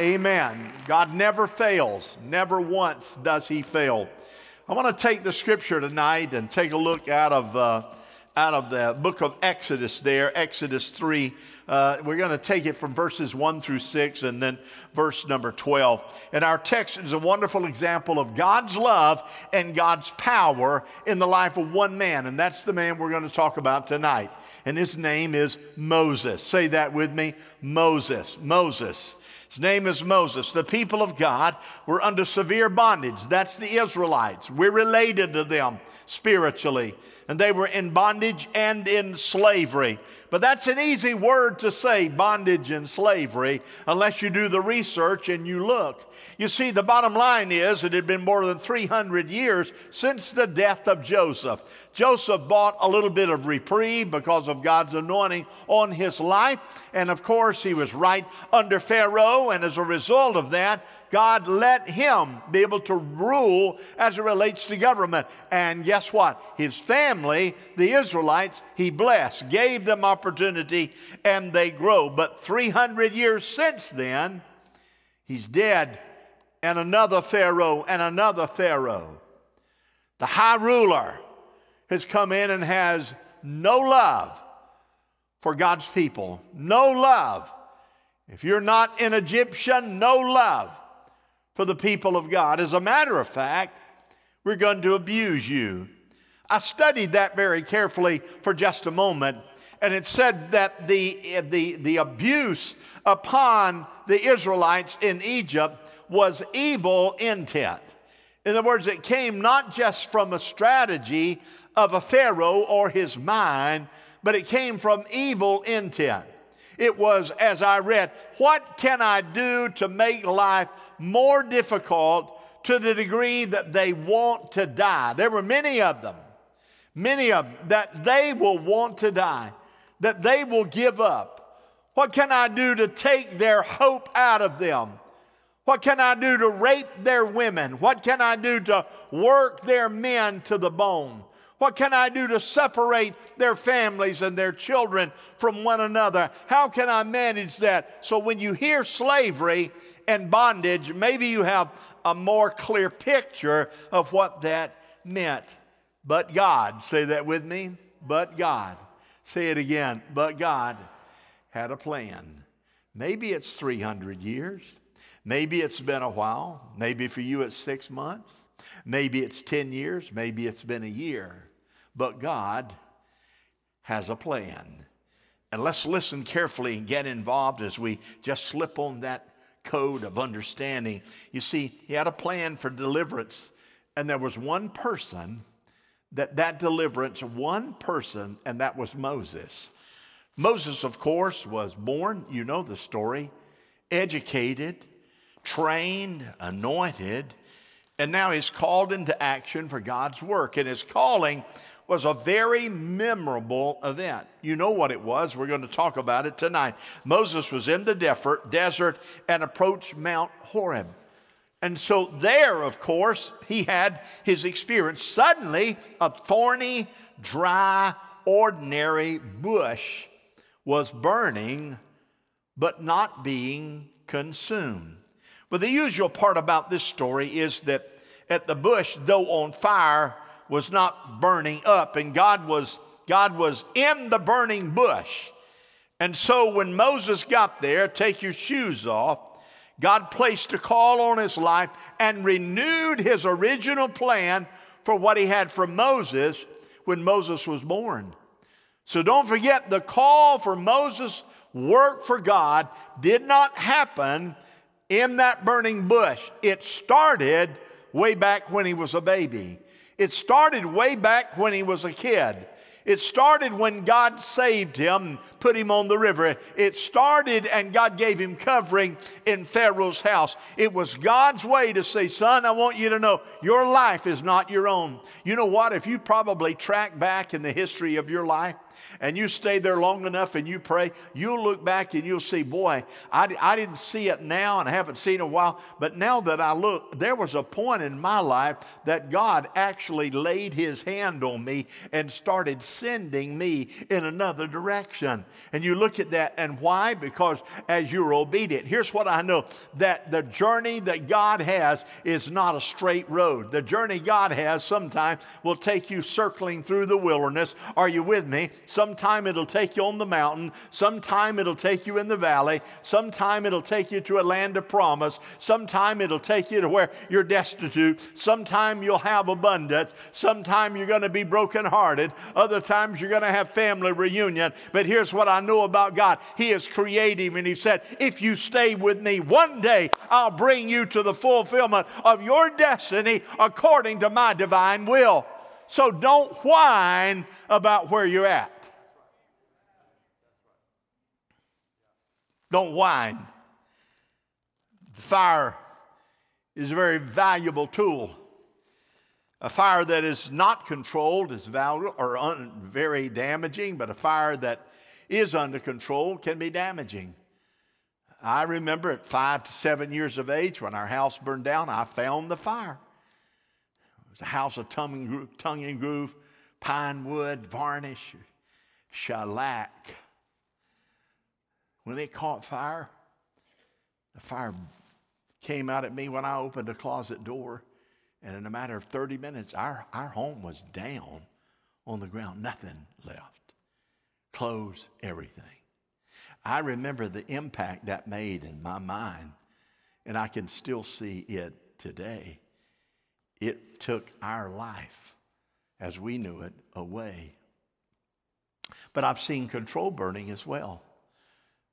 Amen. God never fails. Never once does he fail. I want to take the scripture tonight and take a look out of, uh, out of the book of Exodus there, Exodus 3. Uh, we're going to take it from verses 1 through 6 and then verse number 12. And our text is a wonderful example of God's love and God's power in the life of one man. And that's the man we're going to talk about tonight. And his name is Moses. Say that with me Moses. Moses. His name is Moses. The people of God were under severe bondage. That's the Israelites. We're related to them spiritually. And they were in bondage and in slavery. But that's an easy word to say, bondage and slavery, unless you do the research and you look. You see, the bottom line is it had been more than 300 years since the death of Joseph. Joseph bought a little bit of reprieve because of God's anointing on his life. And of course, he was right under Pharaoh. And as a result of that, God let him be able to rule as it relates to government. And guess what? His family, the Israelites, he blessed, gave them opportunity, and they grow. But 300 years since then, he's dead, and another Pharaoh, and another Pharaoh. The high ruler has come in and has no love for God's people. No love. If you're not an Egyptian, no love for the people of God. As a matter of fact, we're going to abuse you. I studied that very carefully for just a moment, and it said that the, the, the abuse upon the Israelites in Egypt was evil intent. In other words, it came not just from a strategy of a Pharaoh or his mind, but it came from evil intent. It was, as I read, what can I do to make life more difficult to the degree that they want to die. There were many of them, many of them, that they will want to die, that they will give up. What can I do to take their hope out of them? What can I do to rape their women? What can I do to work their men to the bone? What can I do to separate their families and their children from one another? How can I manage that? So when you hear slavery, and bondage, maybe you have a more clear picture of what that meant. But God, say that with me. But God. Say it again. But God had a plan. Maybe it's 300 years. Maybe it's been a while. Maybe for you it's six months. Maybe it's 10 years. Maybe it's been a year. But God has a plan. And let's listen carefully and get involved as we just slip on that code of understanding. You see, he had a plan for deliverance, and there was one person that that deliverance, one person, and that was Moses. Moses, of course, was born, you know the story, educated, trained, anointed, and now he's called into action for God's work. And his calling was a very memorable event. You know what it was. We're going to talk about it tonight. Moses was in the desert and approached Mount Horeb. And so, there, of course, he had his experience. Suddenly, a thorny, dry, ordinary bush was burning, but not being consumed. But the usual part about this story is that at the bush, though on fire, was not burning up, and God was, God was in the burning bush. And so when Moses got there, take your shoes off, God placed a call on his life and renewed his original plan for what he had for Moses when Moses was born. So don't forget the call for Moses' work for God did not happen in that burning bush. It started way back when he was a baby. It started way back when he was a kid. It started when God saved him, put him on the river. It started and God gave him covering in Pharaoh's house. It was God's way to say, Son, I want you to know your life is not your own. You know what? If you probably track back in the history of your life, and you stay there long enough and you pray, you'll look back and you'll see, boy, I, I didn't see it now and I haven't seen it in a while, but now that I look, there was a point in my life that God actually laid his hand on me and started sending me in another direction. And you look at that, and why? Because as you're obedient, here's what I know that the journey that God has is not a straight road. The journey God has sometimes will take you circling through the wilderness. Are you with me? Sometime it'll take you on the mountain, sometime it'll take you in the valley, sometime it'll take you to a land of promise, sometime it'll take you to where you're destitute, sometime you'll have abundance, sometime you're going to be brokenhearted, other times you're going to have family reunion. But here's what I know about God. He is creative, and He said, If you stay with me, one day I'll bring you to the fulfillment of your destiny according to my divine will. So don't whine about where you're at. Don't whine. The Fire is a very valuable tool. A fire that is not controlled is valuable or un, very damaging, but a fire that is under control can be damaging. I remember at five to seven years of age when our house burned down, I found the fire. It was a house of tongue and groove, pine wood, varnish, shellac. When it caught fire, the fire came out at me when I opened a closet door. And in a matter of 30 minutes, our, our home was down on the ground, nothing left. Clothes, everything. I remember the impact that made in my mind, and I can still see it today. It took our life as we knew it away. But I've seen control burning as well.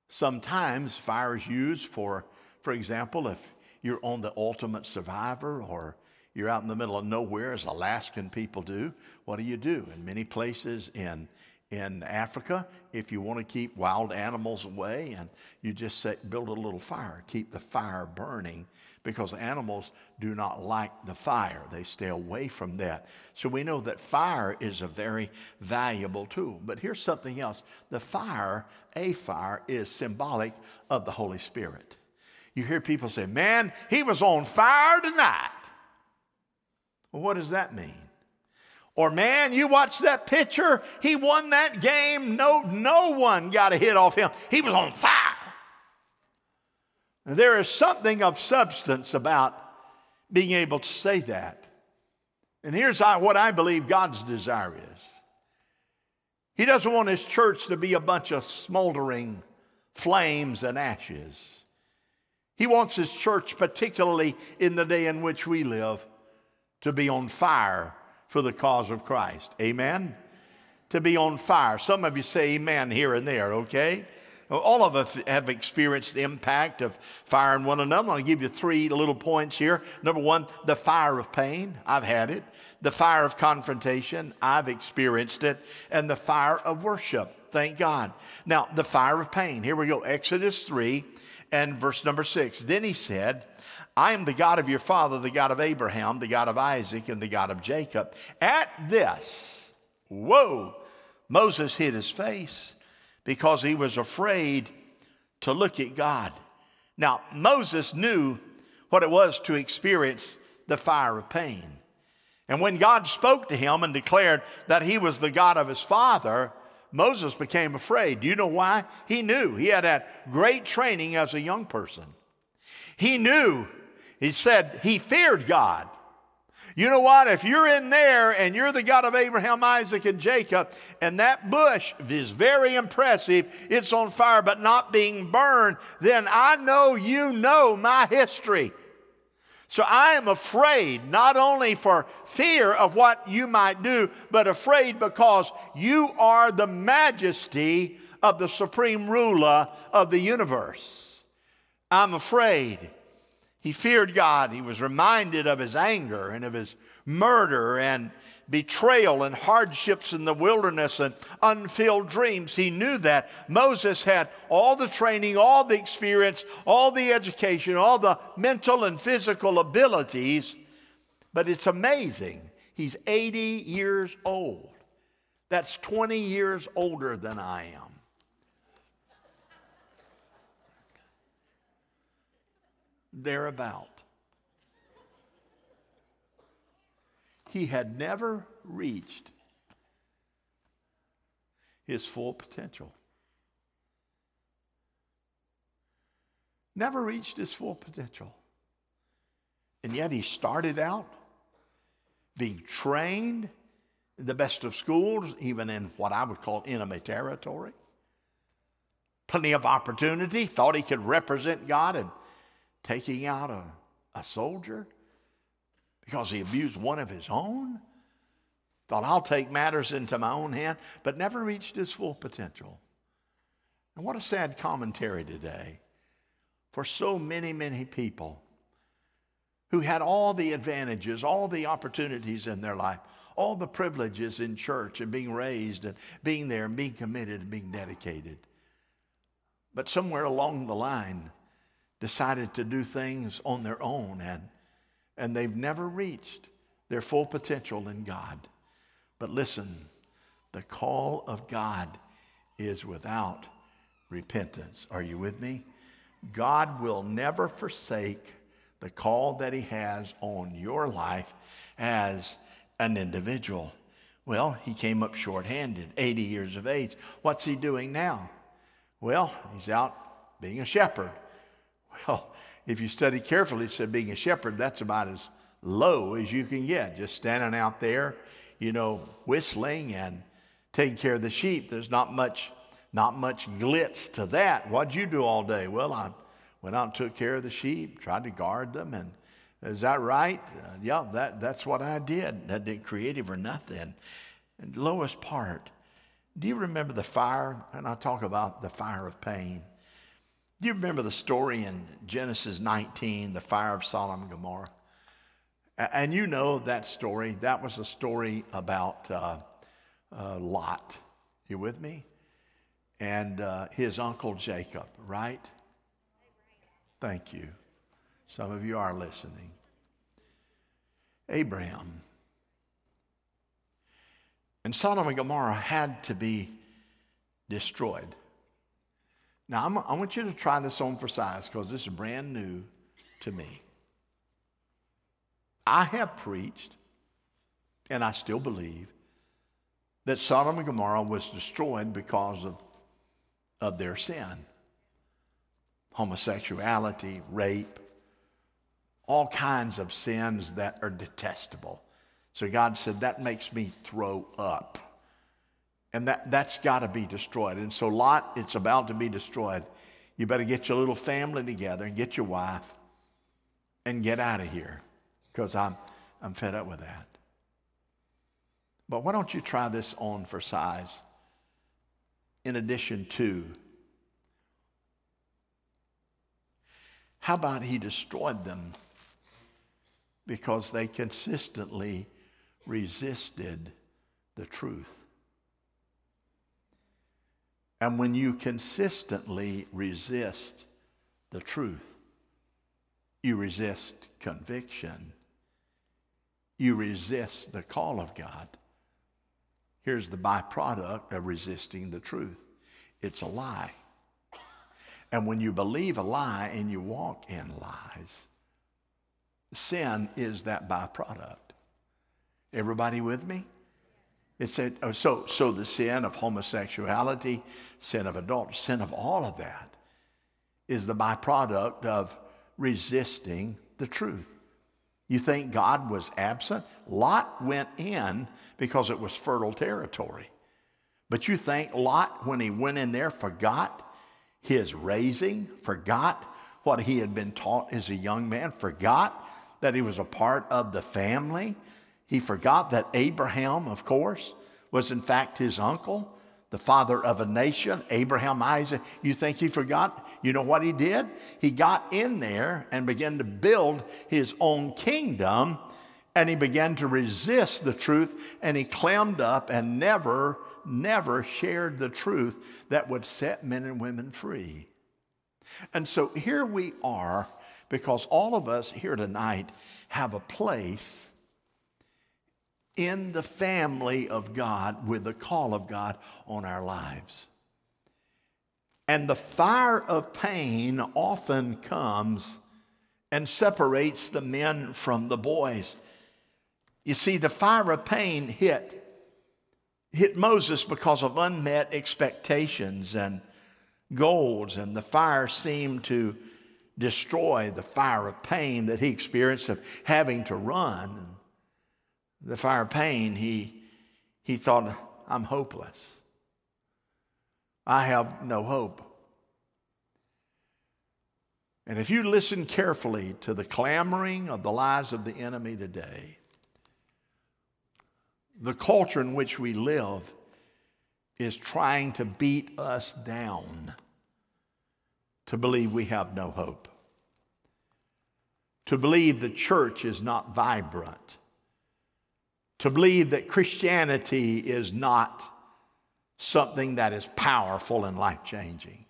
Sometimes fire is used for, for example, if you're on the ultimate survivor or you're out in the middle of nowhere, as Alaskan people do, what do you do? In many places in, in Africa, if you want to keep wild animals away, and you just say, build a little fire, keep the fire burning, because animals do not like the fire. They stay away from that. So we know that fire is a very valuable tool. But here's something else the fire, a fire, is symbolic of the Holy Spirit. You hear people say, man, he was on fire tonight. Well, what does that mean? Or man, you watch that pitcher, he won that game. No, no one got a hit off him. He was on fire. And there is something of substance about being able to say that. And here's what I believe God's desire is. He doesn't want his church to be a bunch of smoldering flames and ashes. He wants his church, particularly in the day in which we live, to be on fire for the cause of Christ. Amen? To be on fire. Some of you say amen here and there, okay? All of us have experienced the impact of firing one another. To give you three little points here. Number one, the fire of pain. I've had it. The fire of confrontation. I've experienced it. And the fire of worship. Thank God. Now, the fire of pain. Here we go. Exodus 3 and verse number six. Then he said, I am the God of your father, the God of Abraham, the God of Isaac, and the God of Jacob. At this, whoa, Moses hid his face because he was afraid to look at God. Now, Moses knew what it was to experience the fire of pain. And when God spoke to him and declared that he was the God of his father, Moses became afraid. Do you know why? He knew. He had had great training as a young person. He knew, he said, he feared God. You know what? If you're in there and you're the God of Abraham, Isaac, and Jacob, and that bush is very impressive, it's on fire but not being burned, then I know you know my history. So I am afraid, not only for fear of what you might do, but afraid because you are the majesty of the supreme ruler of the universe. I'm afraid. He feared God. He was reminded of his anger and of his murder and betrayal and hardships in the wilderness and unfilled dreams. He knew that. Moses had all the training, all the experience, all the education, all the mental and physical abilities. But it's amazing. He's 80 years old. that's 20 years older than I am. Thereabout. He had never reached his full potential. Never reached his full potential. And yet he started out being trained in the best of schools, even in what I would call enemy territory. Plenty of opportunity, thought he could represent God in taking out a, a soldier because he abused one of his own. Thought, I'll take matters into my own hand, but never reached his full potential. And what a sad commentary today for so many, many people who had all the advantages, all the opportunities in their life, all the privileges in church and being raised and being there and being committed and being dedicated. But somewhere along the line, decided to do things on their own and, and they've never reached their full potential in God. But listen, the call of God is without repentance. Are you with me? God will never forsake the call that He has on your life as an individual. Well, he came up short-handed, 80 years of age. What's he doing now? Well, he's out being a shepherd. Well, if you study carefully, it said being a shepherd, that's about as low as you can get, just standing out there, you know, whistling and taking care of the sheep. There's not much, not much glitz to that. What'd you do all day? Well, I went out and took care of the sheep, tried to guard them, and is that right? Uh, yeah, that, that's what I did. That did creative or nothing. And lowest part, do you remember the fire? And I talk about the fire of pain. You remember the story in Genesis 19, the fire of Sodom and Gomorrah? And you know that story. That was a story about uh, uh, Lot. You with me? And uh, his uncle Jacob, right? Thank you. Some of you are listening. Abraham. And Sodom and Gomorrah had to be destroyed. Now, I'm, i want you to try this on for size because this is brand new to me. I have preached, and I still believe, that Sodom and Gomorrah was destroyed because of, of their sin homosexuality, rape, all kinds of sins that are detestable. So God said, That makes me throw up. And that, that's got to be destroyed. And so, Lot, it's about to be destroyed. You better get your little family together and get your wife and get out of here because I'm, I'm fed up with that. But why don't you try this on for size in addition to? How about he destroyed them because they consistently resisted the truth? And when you consistently resist the truth, you resist conviction. You resist the call of God. Here's the byproduct of resisting the truth it's a lie. And when you believe a lie and you walk in lies, sin is that byproduct. Everybody with me? It said, oh, so, so the sin of homosexuality, sin of adultery, sin of all of that is the byproduct of resisting the truth. You think God was absent? Lot went in because it was fertile territory. But you think Lot, when he went in there, forgot his raising, forgot what he had been taught as a young man, forgot that he was a part of the family, he forgot that Abraham, of course, was in fact his uncle, the father of a nation, Abraham, Isaac. You think he forgot? You know what he did? He got in there and began to build his own kingdom, and he began to resist the truth, and he clammed up and never, never shared the truth that would set men and women free. And so here we are, because all of us here tonight have a place in the family of God with the call of God on our lives. And the fire of pain often comes and separates the men from the boys. You see, the fire of pain hit hit Moses because of unmet expectations and goals, and the fire seemed to destroy the fire of pain that he experienced of having to run. The fire of pain, he, he thought, I'm hopeless. I have no hope. And if you listen carefully to the clamoring of the lies of the enemy today, the culture in which we live is trying to beat us down to believe we have no hope, to believe the church is not vibrant, to believe that Christianity is not something that is powerful and life changing.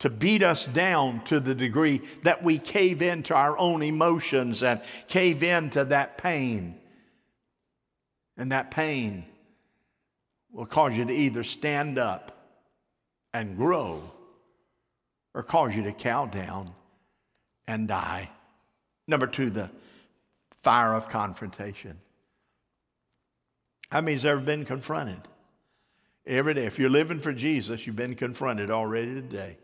To beat us down to the degree that we cave into our own emotions and cave into that pain and that pain will cause you to either stand up and grow or cause you to cow down and die. Number two, the fire of confrontation. How many's ever been confronted? Every day. If you're living for Jesus, you've been confronted already today.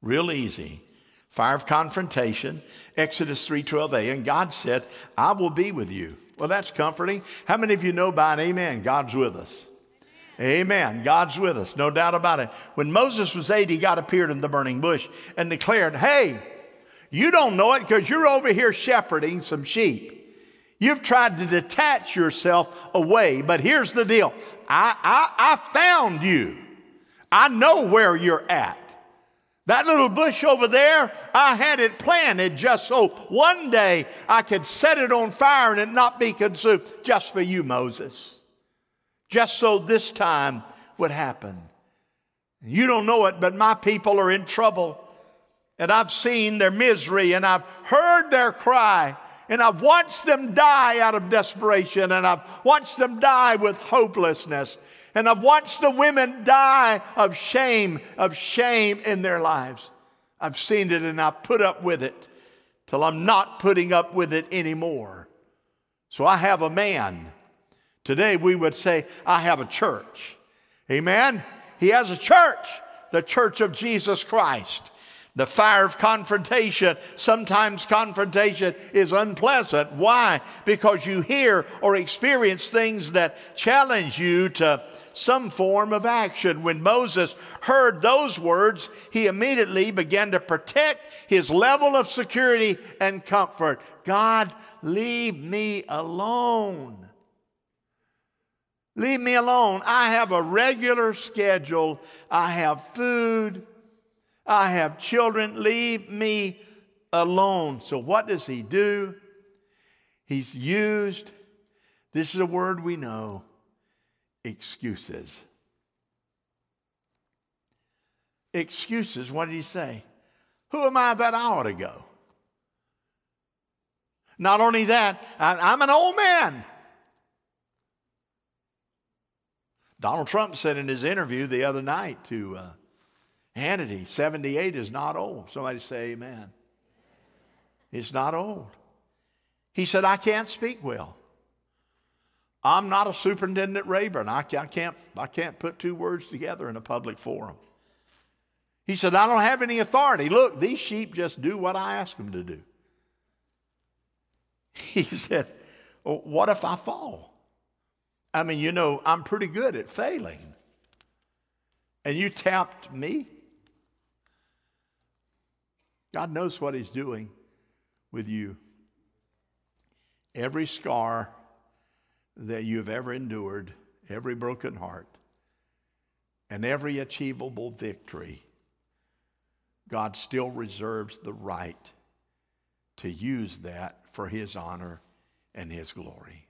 Real easy. Fire of confrontation, Exodus 3:12a, and God said, "I will be with you." Well, that's comforting. How many of you know by an amen, God's with us? Amen. God's with us, no doubt about it. When Moses was 80, God appeared in the burning bush and declared, Hey, you don't know it because you're over here shepherding some sheep. You've tried to detach yourself away, but here's the deal I, I, I found you. I know where you're at. That little bush over there, I had it planted just so one day I could set it on fire and it not be consumed, just for you, Moses. Just so this time would happen. You don't know it, but my people are in trouble. And I've seen their misery and I've heard their cry. And I've watched them die out of desperation and I've watched them die with hopelessness. And I've watched the women die of shame, of shame in their lives. I've seen it and I put up with it till I'm not putting up with it anymore. So I have a man. Today we would say, I have a church. Amen? He has a church, the church of Jesus Christ. The fire of confrontation, sometimes confrontation is unpleasant. Why? Because you hear or experience things that challenge you to some form of action. When Moses heard those words, he immediately began to protect his level of security and comfort. God, leave me alone. Leave me alone. I have a regular schedule. I have food. I have children. Leave me alone. So, what does he do? He's used, this is a word we know, excuses. Excuses, what did he say? Who am I that I ought to go? Not only that, I'm an old man. Donald Trump said in his interview the other night to uh, Hannity, 78 is not old. Somebody say amen. It's not old. He said, I can't speak well. I'm not a superintendent Rayburn. I, I, can't, I can't put two words together in a public forum. He said, I don't have any authority. Look, these sheep just do what I ask them to do. He said, well, What if I fall? I mean, you know, I'm pretty good at failing. And you tapped me? God knows what He's doing with you. Every scar that you've ever endured, every broken heart, and every achievable victory, God still reserves the right to use that for His honor and His glory.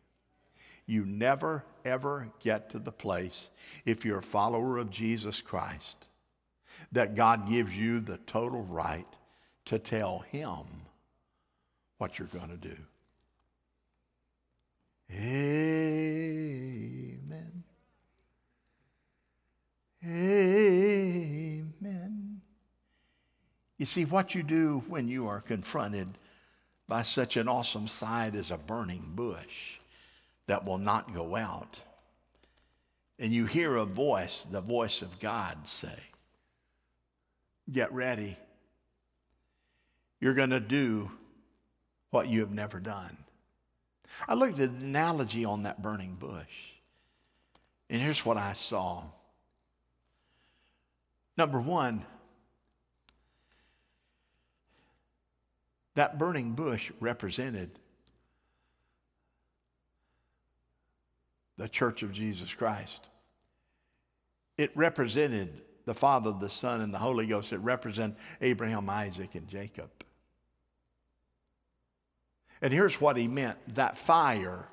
You never, ever get to the place, if you're a follower of Jesus Christ, that God gives you the total right to tell Him what you're going to do. Amen. Amen. You see, what you do when you are confronted by such an awesome sight as a burning bush that will not go out, and you hear a voice, the voice of God, say, Get ready. You're going to do what you have never done. I looked at the analogy on that burning bush, and here's what I saw. Number one, that burning bush represented the church of Jesus Christ. It represented the Father, the Son, and the Holy Ghost. It represented Abraham, Isaac, and Jacob. And here's what he meant that fire,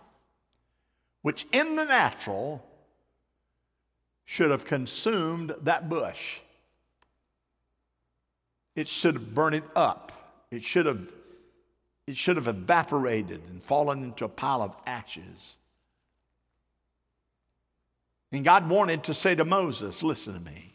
which in the natural should have consumed that bush, it should have burned it up. It should have, it should have evaporated and fallen into a pile of ashes. And God wanted to say to Moses, Listen to me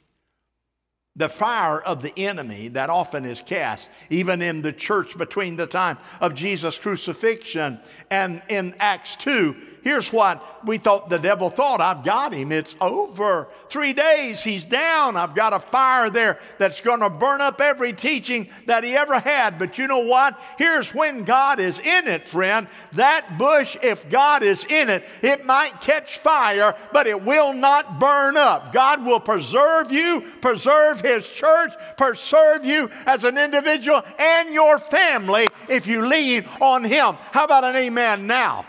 the fire of the enemy that often is cast, even in the church between the time of Jesus' crucifixion and in Acts 2. Here's what we thought the devil thought I've got him. It's over. Three days, he's down. I've got a fire there that's going to burn up every teaching that he ever had. But you know what? Here's when God is in it, friend. That bush, if God is in it, it might catch fire, but it will not burn up. God will preserve you, preserve his church, preserve you as an individual and your family if you lean on him. How about an amen now?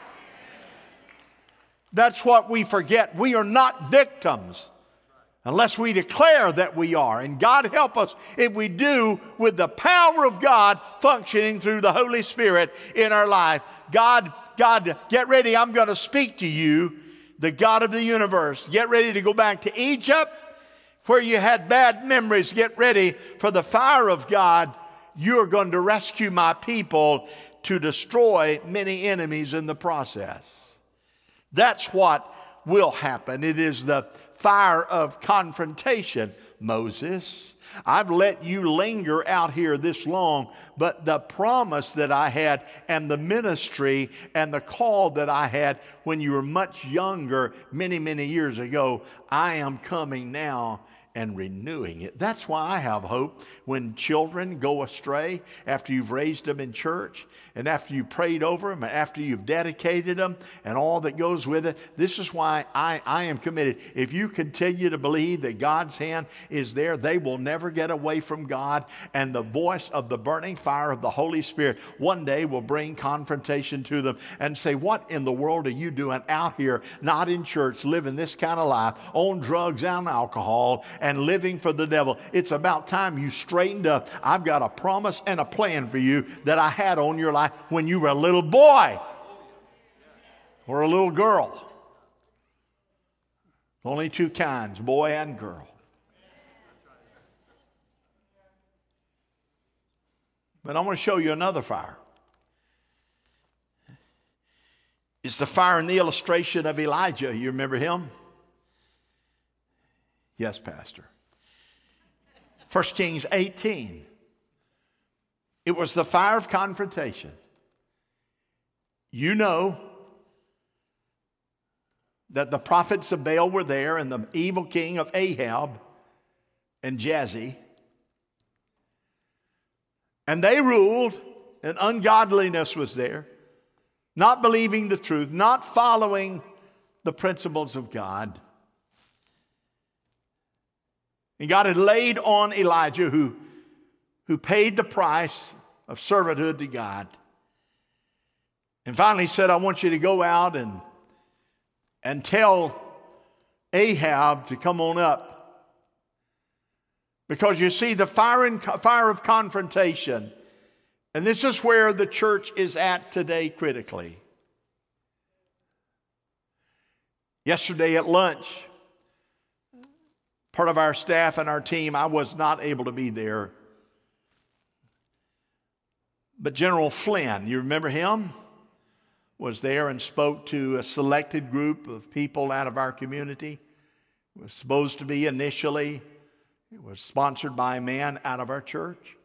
That's what we forget. We are not victims unless we declare that we are. And God help us if we do with the power of God functioning through the Holy Spirit in our life. God, God, get ready. I'm going to speak to you, the God of the universe. Get ready to go back to Egypt where you had bad memories. Get ready for the fire of God. You're going to rescue my people to destroy many enemies in the process. That's what will happen. It is the fire of confrontation. Moses, I've let you linger out here this long, but the promise that I had and the ministry and the call that I had when you were much younger, many, many years ago, I am coming now and renewing it. That's why I have hope when children go astray after you've raised them in church and after you prayed over them and after you've dedicated them and all that goes with it. This is why I, I am committed. If you continue to believe that God's hand is there, they will never get away from God. And the voice of the burning fire of the Holy Spirit one day will bring confrontation to them and say, What in the world are you doing out here, not in church, living this kind of life, on drugs and alcohol? And living for the devil. It's about time you straightened up. I've got a promise and a plan for you that I had on your life when you were a little boy or a little girl. Only two kinds boy and girl. But I want to show you another fire. It's the fire in the illustration of Elijah. You remember him? Yes, Pastor. 1 Kings 18. It was the fire of confrontation. You know that the prophets of Baal were there and the evil king of Ahab and Jazi. And they ruled, and ungodliness was there, not believing the truth, not following the principles of God. And God had laid on Elijah, who, who paid the price of servanthood to God. And finally he said, I want you to go out and, and tell Ahab to come on up. Because you see, the fire, and, fire of confrontation, and this is where the church is at today critically. Yesterday at lunch, part of our staff and our team, I was not able to be there. But General Flynn, you remember him? was there and spoke to a selected group of people out of our community. It was supposed to be initially, it was sponsored by a man out of our church,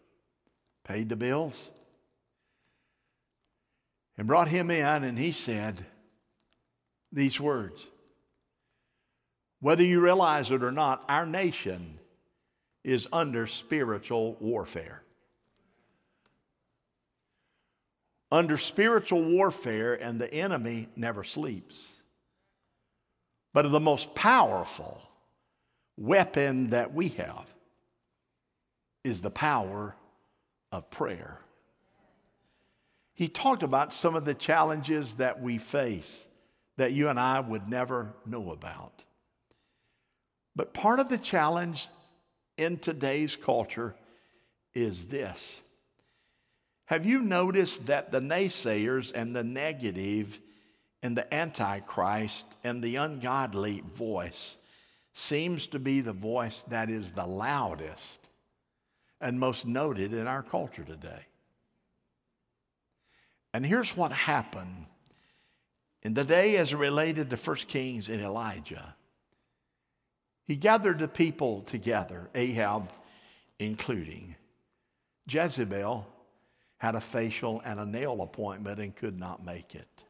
paid the bills, and brought him in, and he said these words Whether you realize it or not, our nation is under spiritual warfare. Under spiritual warfare, and the enemy never sleeps. But the most powerful weapon that we have is the power of prayer. He talked about some of the challenges that we face that you and I would never know about. But part of the challenge in today's culture is this. Have you noticed that the naysayers and the negative and the antichrist and the ungodly voice seems to be the voice that is the loudest and most noted in our culture today? And here's what happened in the day as related to 1 Kings and Elijah. He gathered the people together, Ahab including. Jezebel had a facial and a nail appointment and could not make it.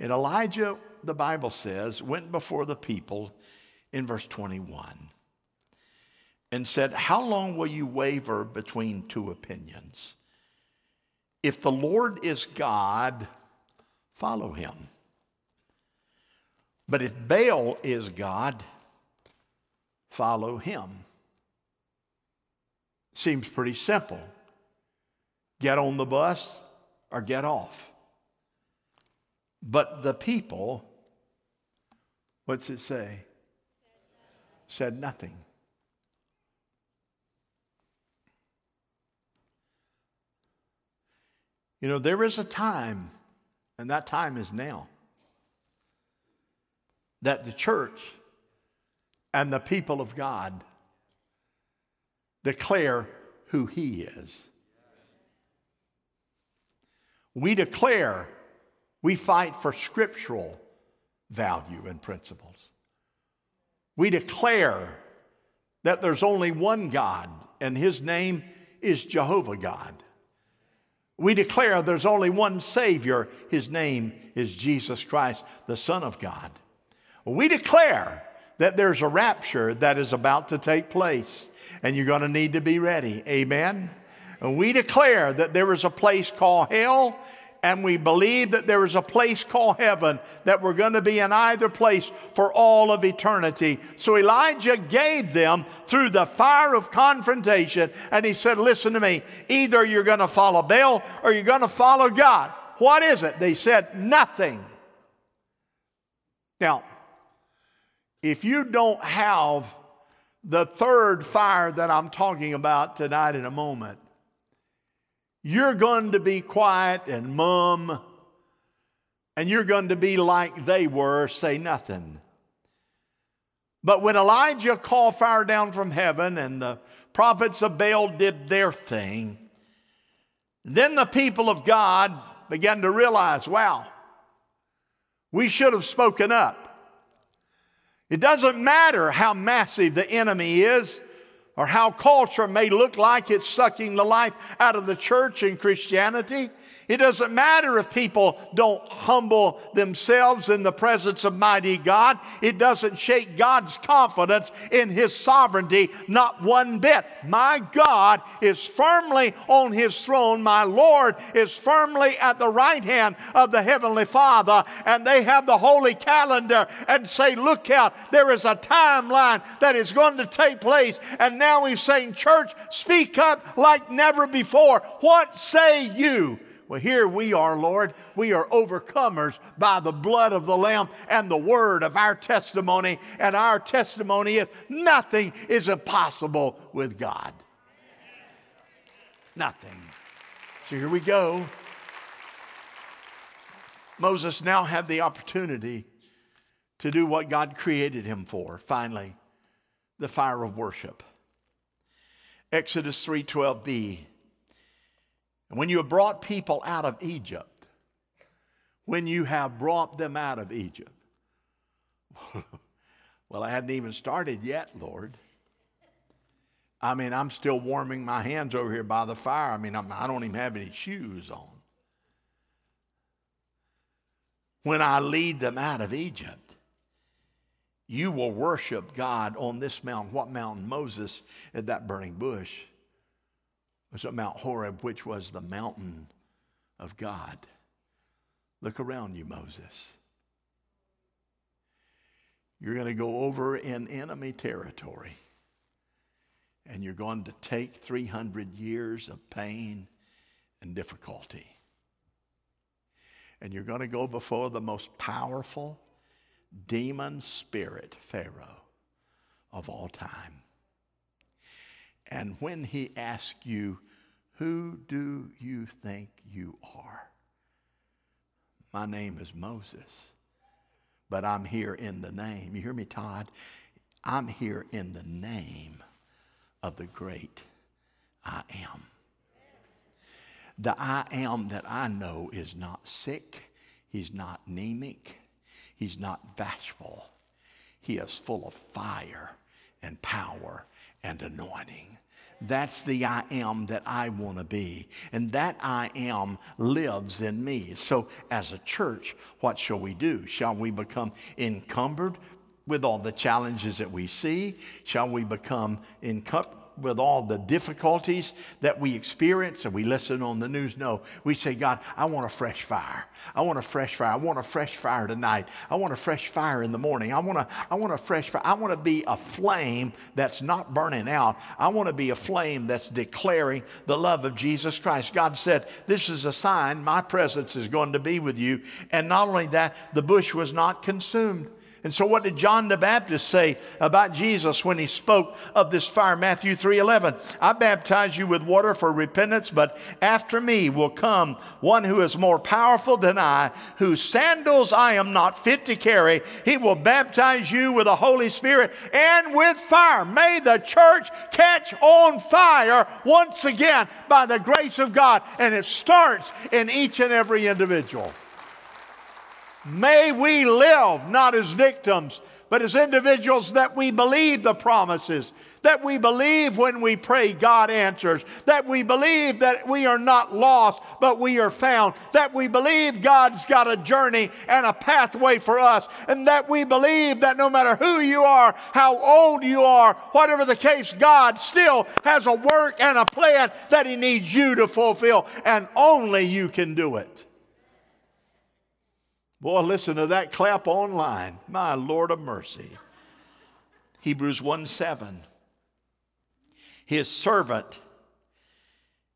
And Elijah, the Bible says, went before the people in verse 21 and said, How long will you waver between two opinions? If the Lord is God, follow him. But if Baal is God, follow him. Seems pretty simple. Get on the bus or get off. But the people, what's it say? Said nothing. You know, there is a time, and that time is now that the church and the people of God declare who He is. We declare, we fight for scriptural value and principles. We declare that there's only one God, and His name is Jehovah God. We declare there's only one Savior, His name is Jesus Christ, the Son of God. We declare that there's a rapture that is about to take place, and you're going to need to be ready. Amen. And we declare that there is a place called hell, and we believe that there is a place called heaven, that we're going to be in either place for all of eternity. So Elijah gave them through the fire of confrontation, and he said, Listen to me, either you're going to follow Baal or you're going to follow God. What is it? They said, Nothing. Now, if you don't have the third fire that I'm talking about tonight in a moment, you're going to be quiet and mum, and you're going to be like they were, say nothing. But when Elijah called fire down from heaven and the prophets of Baal did their thing, then the people of God began to realize wow, we should have spoken up. It doesn't matter how massive the enemy is or how culture may look like it's sucking the life out of the church and Christianity. It doesn't matter if people don't humble themselves in the presence of mighty God. It doesn't shake God's confidence in His sovereignty, not one bit. My God is firmly on His throne. My Lord is firmly at the right hand of the Heavenly Father. And they have the holy calendar and say, Look out, there is a timeline that is going to take place. And now He's saying, Church, speak up like never before. What say you? Well, here we are, Lord. We are overcomers by the blood of the Lamb and the word of our testimony. And our testimony is nothing is impossible with God. Nothing. So here we go. Moses now had the opportunity to do what God created him for. Finally, the fire of worship. Exodus 3:12b and when you have brought people out of Egypt, when you have brought them out of Egypt. well, I hadn't even started yet, Lord. I mean, I'm still warming my hands over here by the fire. I mean, I'm, I do not even have any shoes on. When I lead them out of Egypt, you will worship God on this mountain. What mountain? Moses at that burning bush was at Mount Horeb, which was the mountain of God. Look around you, Moses. You're going to go over in enemy territory and you're going to take 300 years of pain and difficulty. And you're going to go before the most powerful demon spirit, Pharaoh, of all time. And when he asks you, Who do you think you are? My name is Moses, but I'm here in the name. You hear me, Todd? I'm here in the name of the great I am. The I am that I know is not sick, he's not anemic, he's not bashful. He is full of fire and power and anointing. That's the I am that I want to be. And that I am lives in me. So, as a church, what shall we do? Shall we become encumbered with all the challenges that we see? Shall we become encumbered? With all the difficulties that we experience and we listen on the news. No, we say, God, I want a fresh fire. I want a fresh fire. I want a fresh fire tonight. I want a fresh fire in the morning. I want a, I want a fresh fire. I want to be a flame that's not burning out. I want to be a flame that's declaring the love of Jesus Christ. God said, This is a sign my presence is going to be with you. And not only that, the bush was not consumed. And so what did John the Baptist say about Jesus when he spoke of this fire? Matthew 3:11. I baptize you with water for repentance, but after me will come one who is more powerful than I, whose sandals I am not fit to carry. He will baptize you with the Holy Spirit and with fire. May the church catch on fire once again by the grace of God, and it starts in each and every individual. May we live not as victims, but as individuals that we believe the promises, that we believe when we pray, God answers, that we believe that we are not lost, but we are found, that we believe God's got a journey and a pathway for us, and that we believe that no matter who you are, how old you are, whatever the case, God still has a work and a plan that He needs you to fulfill, and only you can do it. Boy, listen to that clap online. My Lord of mercy. Hebrews 1 7. His servant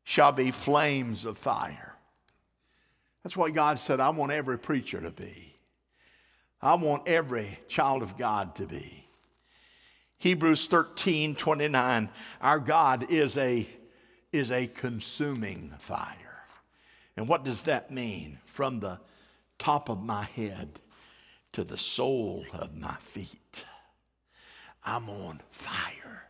shall be flames of fire. That's what God said I want every preacher to be. I want every child of God to be. Hebrews 13 29. Our God is a, is a consuming fire. And what does that mean? From the top of my head to the sole of my feet. I'm on fire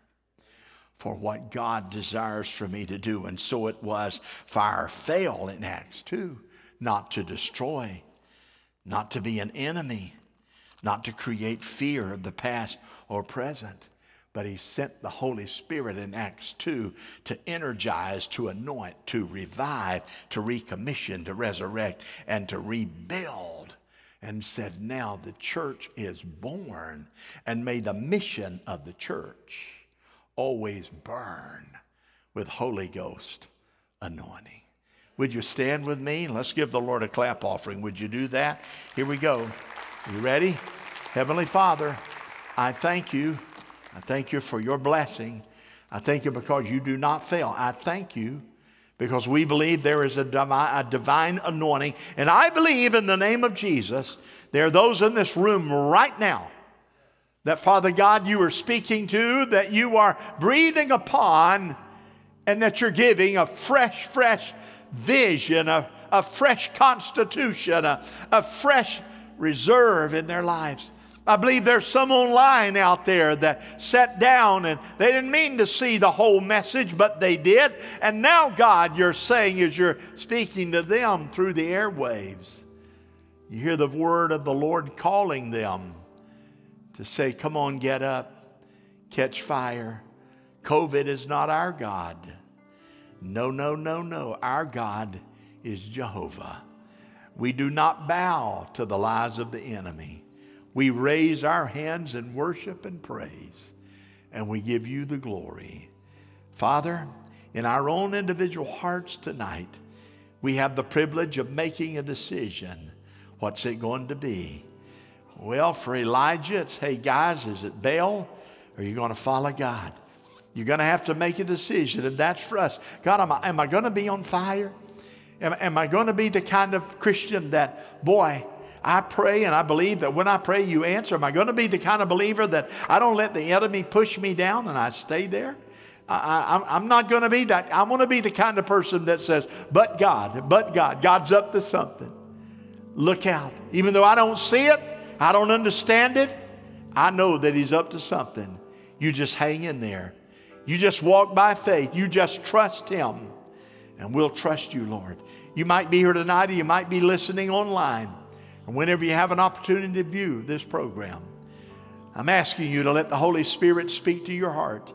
for what God desires for me to do. And so it was. Fire fell in Acts 2, not to destroy, not to be an enemy, not to create fear of the past or present, but he sent the Holy Spirit in Acts 2 to energize, to anoint, to revive, to recommission, to resurrect, and to rebuild. And said, Now the church is born. And may the mission of the church always burn with Holy Ghost anointing. Would you stand with me? Let's give the Lord a clap offering. Would you do that? Here we go. You ready? Heavenly Father, I thank you I thank you for your blessing. I thank you because you do not fail. I thank you because we believe there is a divine, a divine anointing. And I believe in the name of Jesus, there are those in this room right now that, Father God, you are speaking to, that you are breathing upon, and that you're giving a fresh, fresh vision, a, a fresh constitution, a, a fresh reserve in their lives. I believe there's some online out there that sat down and they didn't mean to see the whole message, but they did. And now, God, you're saying as you're speaking to them through the airwaves, You hear the word of the Lord calling them to say, Come on, get up, catch fire. COVID is not our God. No, no, no, no. Our God is Jehovah. We do not bow to the lies of the enemy. We raise our hands in worship and praise, and we give you the glory. Father, in our own individual hearts tonight, we have the privilege of making a decision. What's it going to be? Well, for Elijah, it's hey, guys, is it Baal are you going to follow God? You're going to have to make a decision, and that's for us. God, am I, am I going to be on fire? Am, am I going to be the kind of Christian that, boy, I pray and I believe that when I pray, you answer? Am I going to be the kind of believer that I don't let the enemy push me down and I stay there? I, am not going to be that. I'm going to be the kind of person that says, but God, but God, God's up to something. Look out. Even though I don't see it, I don't understand it, I know that He's up to something. You just hang in there. You just walk by faith. You just trust Him. And we'll trust you, Lord. You might be here tonight or you might be listening online. And whenever you have an opportunity to view this program, I'm asking you to let the Holy Spirit speak to your heart.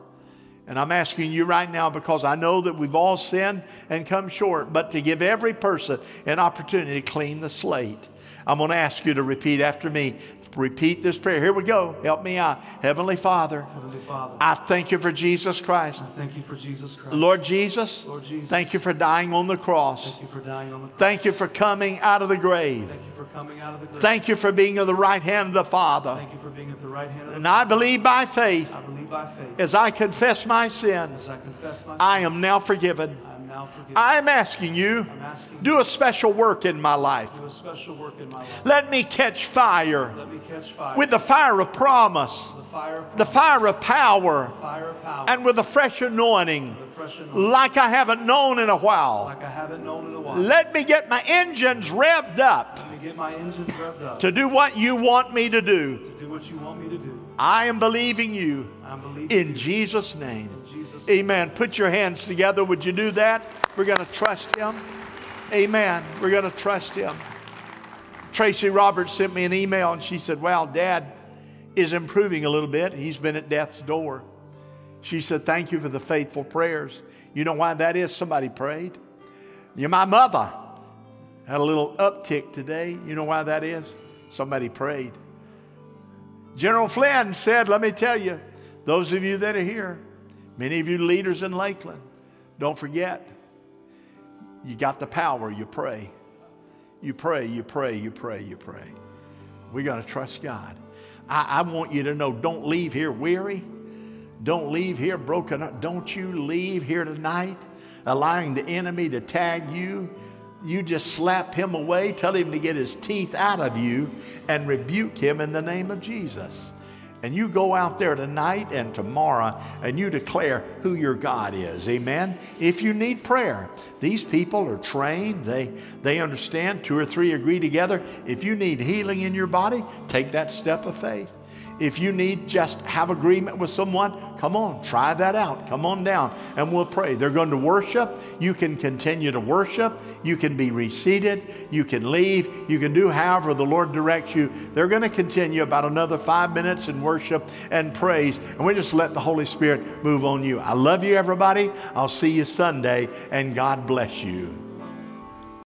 And I'm asking you right now because I know that we've all sinned and come short, but to give every person an opportunity to clean the slate. I'm going to ask you to repeat after me repeat this prayer. Here we go. Help me out. Heavenly Father, Heavenly Father, I thank you for Jesus Christ. I thank you for Jesus Christ. Lord Jesus, Lord Jesus, thank you for dying on the cross. Thank you for dying on the cross. Thank you for coming out of the grave. Thank you for coming out of the grave. Thank you for being at the right hand of the Father. Thank you for being at the right hand of the And I believe by faith, I believe by faith, as I confess my sins, as I confess my sin, am now forgiven. I am now forgiven. I am asking you, I'm asking you do a special work in my life. do a special work in my life. Let me catch fire Let me catch fire with the fire of promise, the fire of the fire of power, the fire of power, and with a fresh anointing the fresh anointing, like I haven't known in a while. like I haven't known in a while. Let me get my engines revved up Let me get my engines revved up to do what you want me to do. To do what you want me to do. I am believing you believing in. Jesus' name. in Jesus' Amen. Put your hands together. Would you do that? We're going to trust Him. Amen. We're going to trust Him. Tracy Roberts sent me an email and she said, Well, Dad is improving a little bit. He's been at death's door. She said, Thank you for the faithful prayers. You know why that is? Somebody prayed. You're my mother. Had a little uptick today. You know why that is? Somebody prayed. General Flynn said, Let me tell you, those of you that are here, many of you leaders in Lakeland, don't forget, you got the power, you pray. You pray, you pray, you pray, you pray. Going to trust God. I, I want you to know don't leave here weary. Don't leave here broken up. Don't you leave here tonight allowing the enemy to tag you. You just slap him away, tell him to get his teeth out of you, and rebuke him in the name of Jesus. And you go out there tonight and tomorrow and you declare who your God is. Amen. If you need prayer, these people are trained. They they understand. Two or three agree together. If you need healing in your body, take that step of faith. If you need just have agreement with someone, come on, try that out. Come on down and we'll pray. They're going to worship. You can continue to worship. You can be reseated. You can leave. You can do however the Lord directs you. They're going to continue about another five minutes in worship and praise. And we just let the Holy Spirit move on you. I love you, everybody. I'll see you Sunday, and God bless you.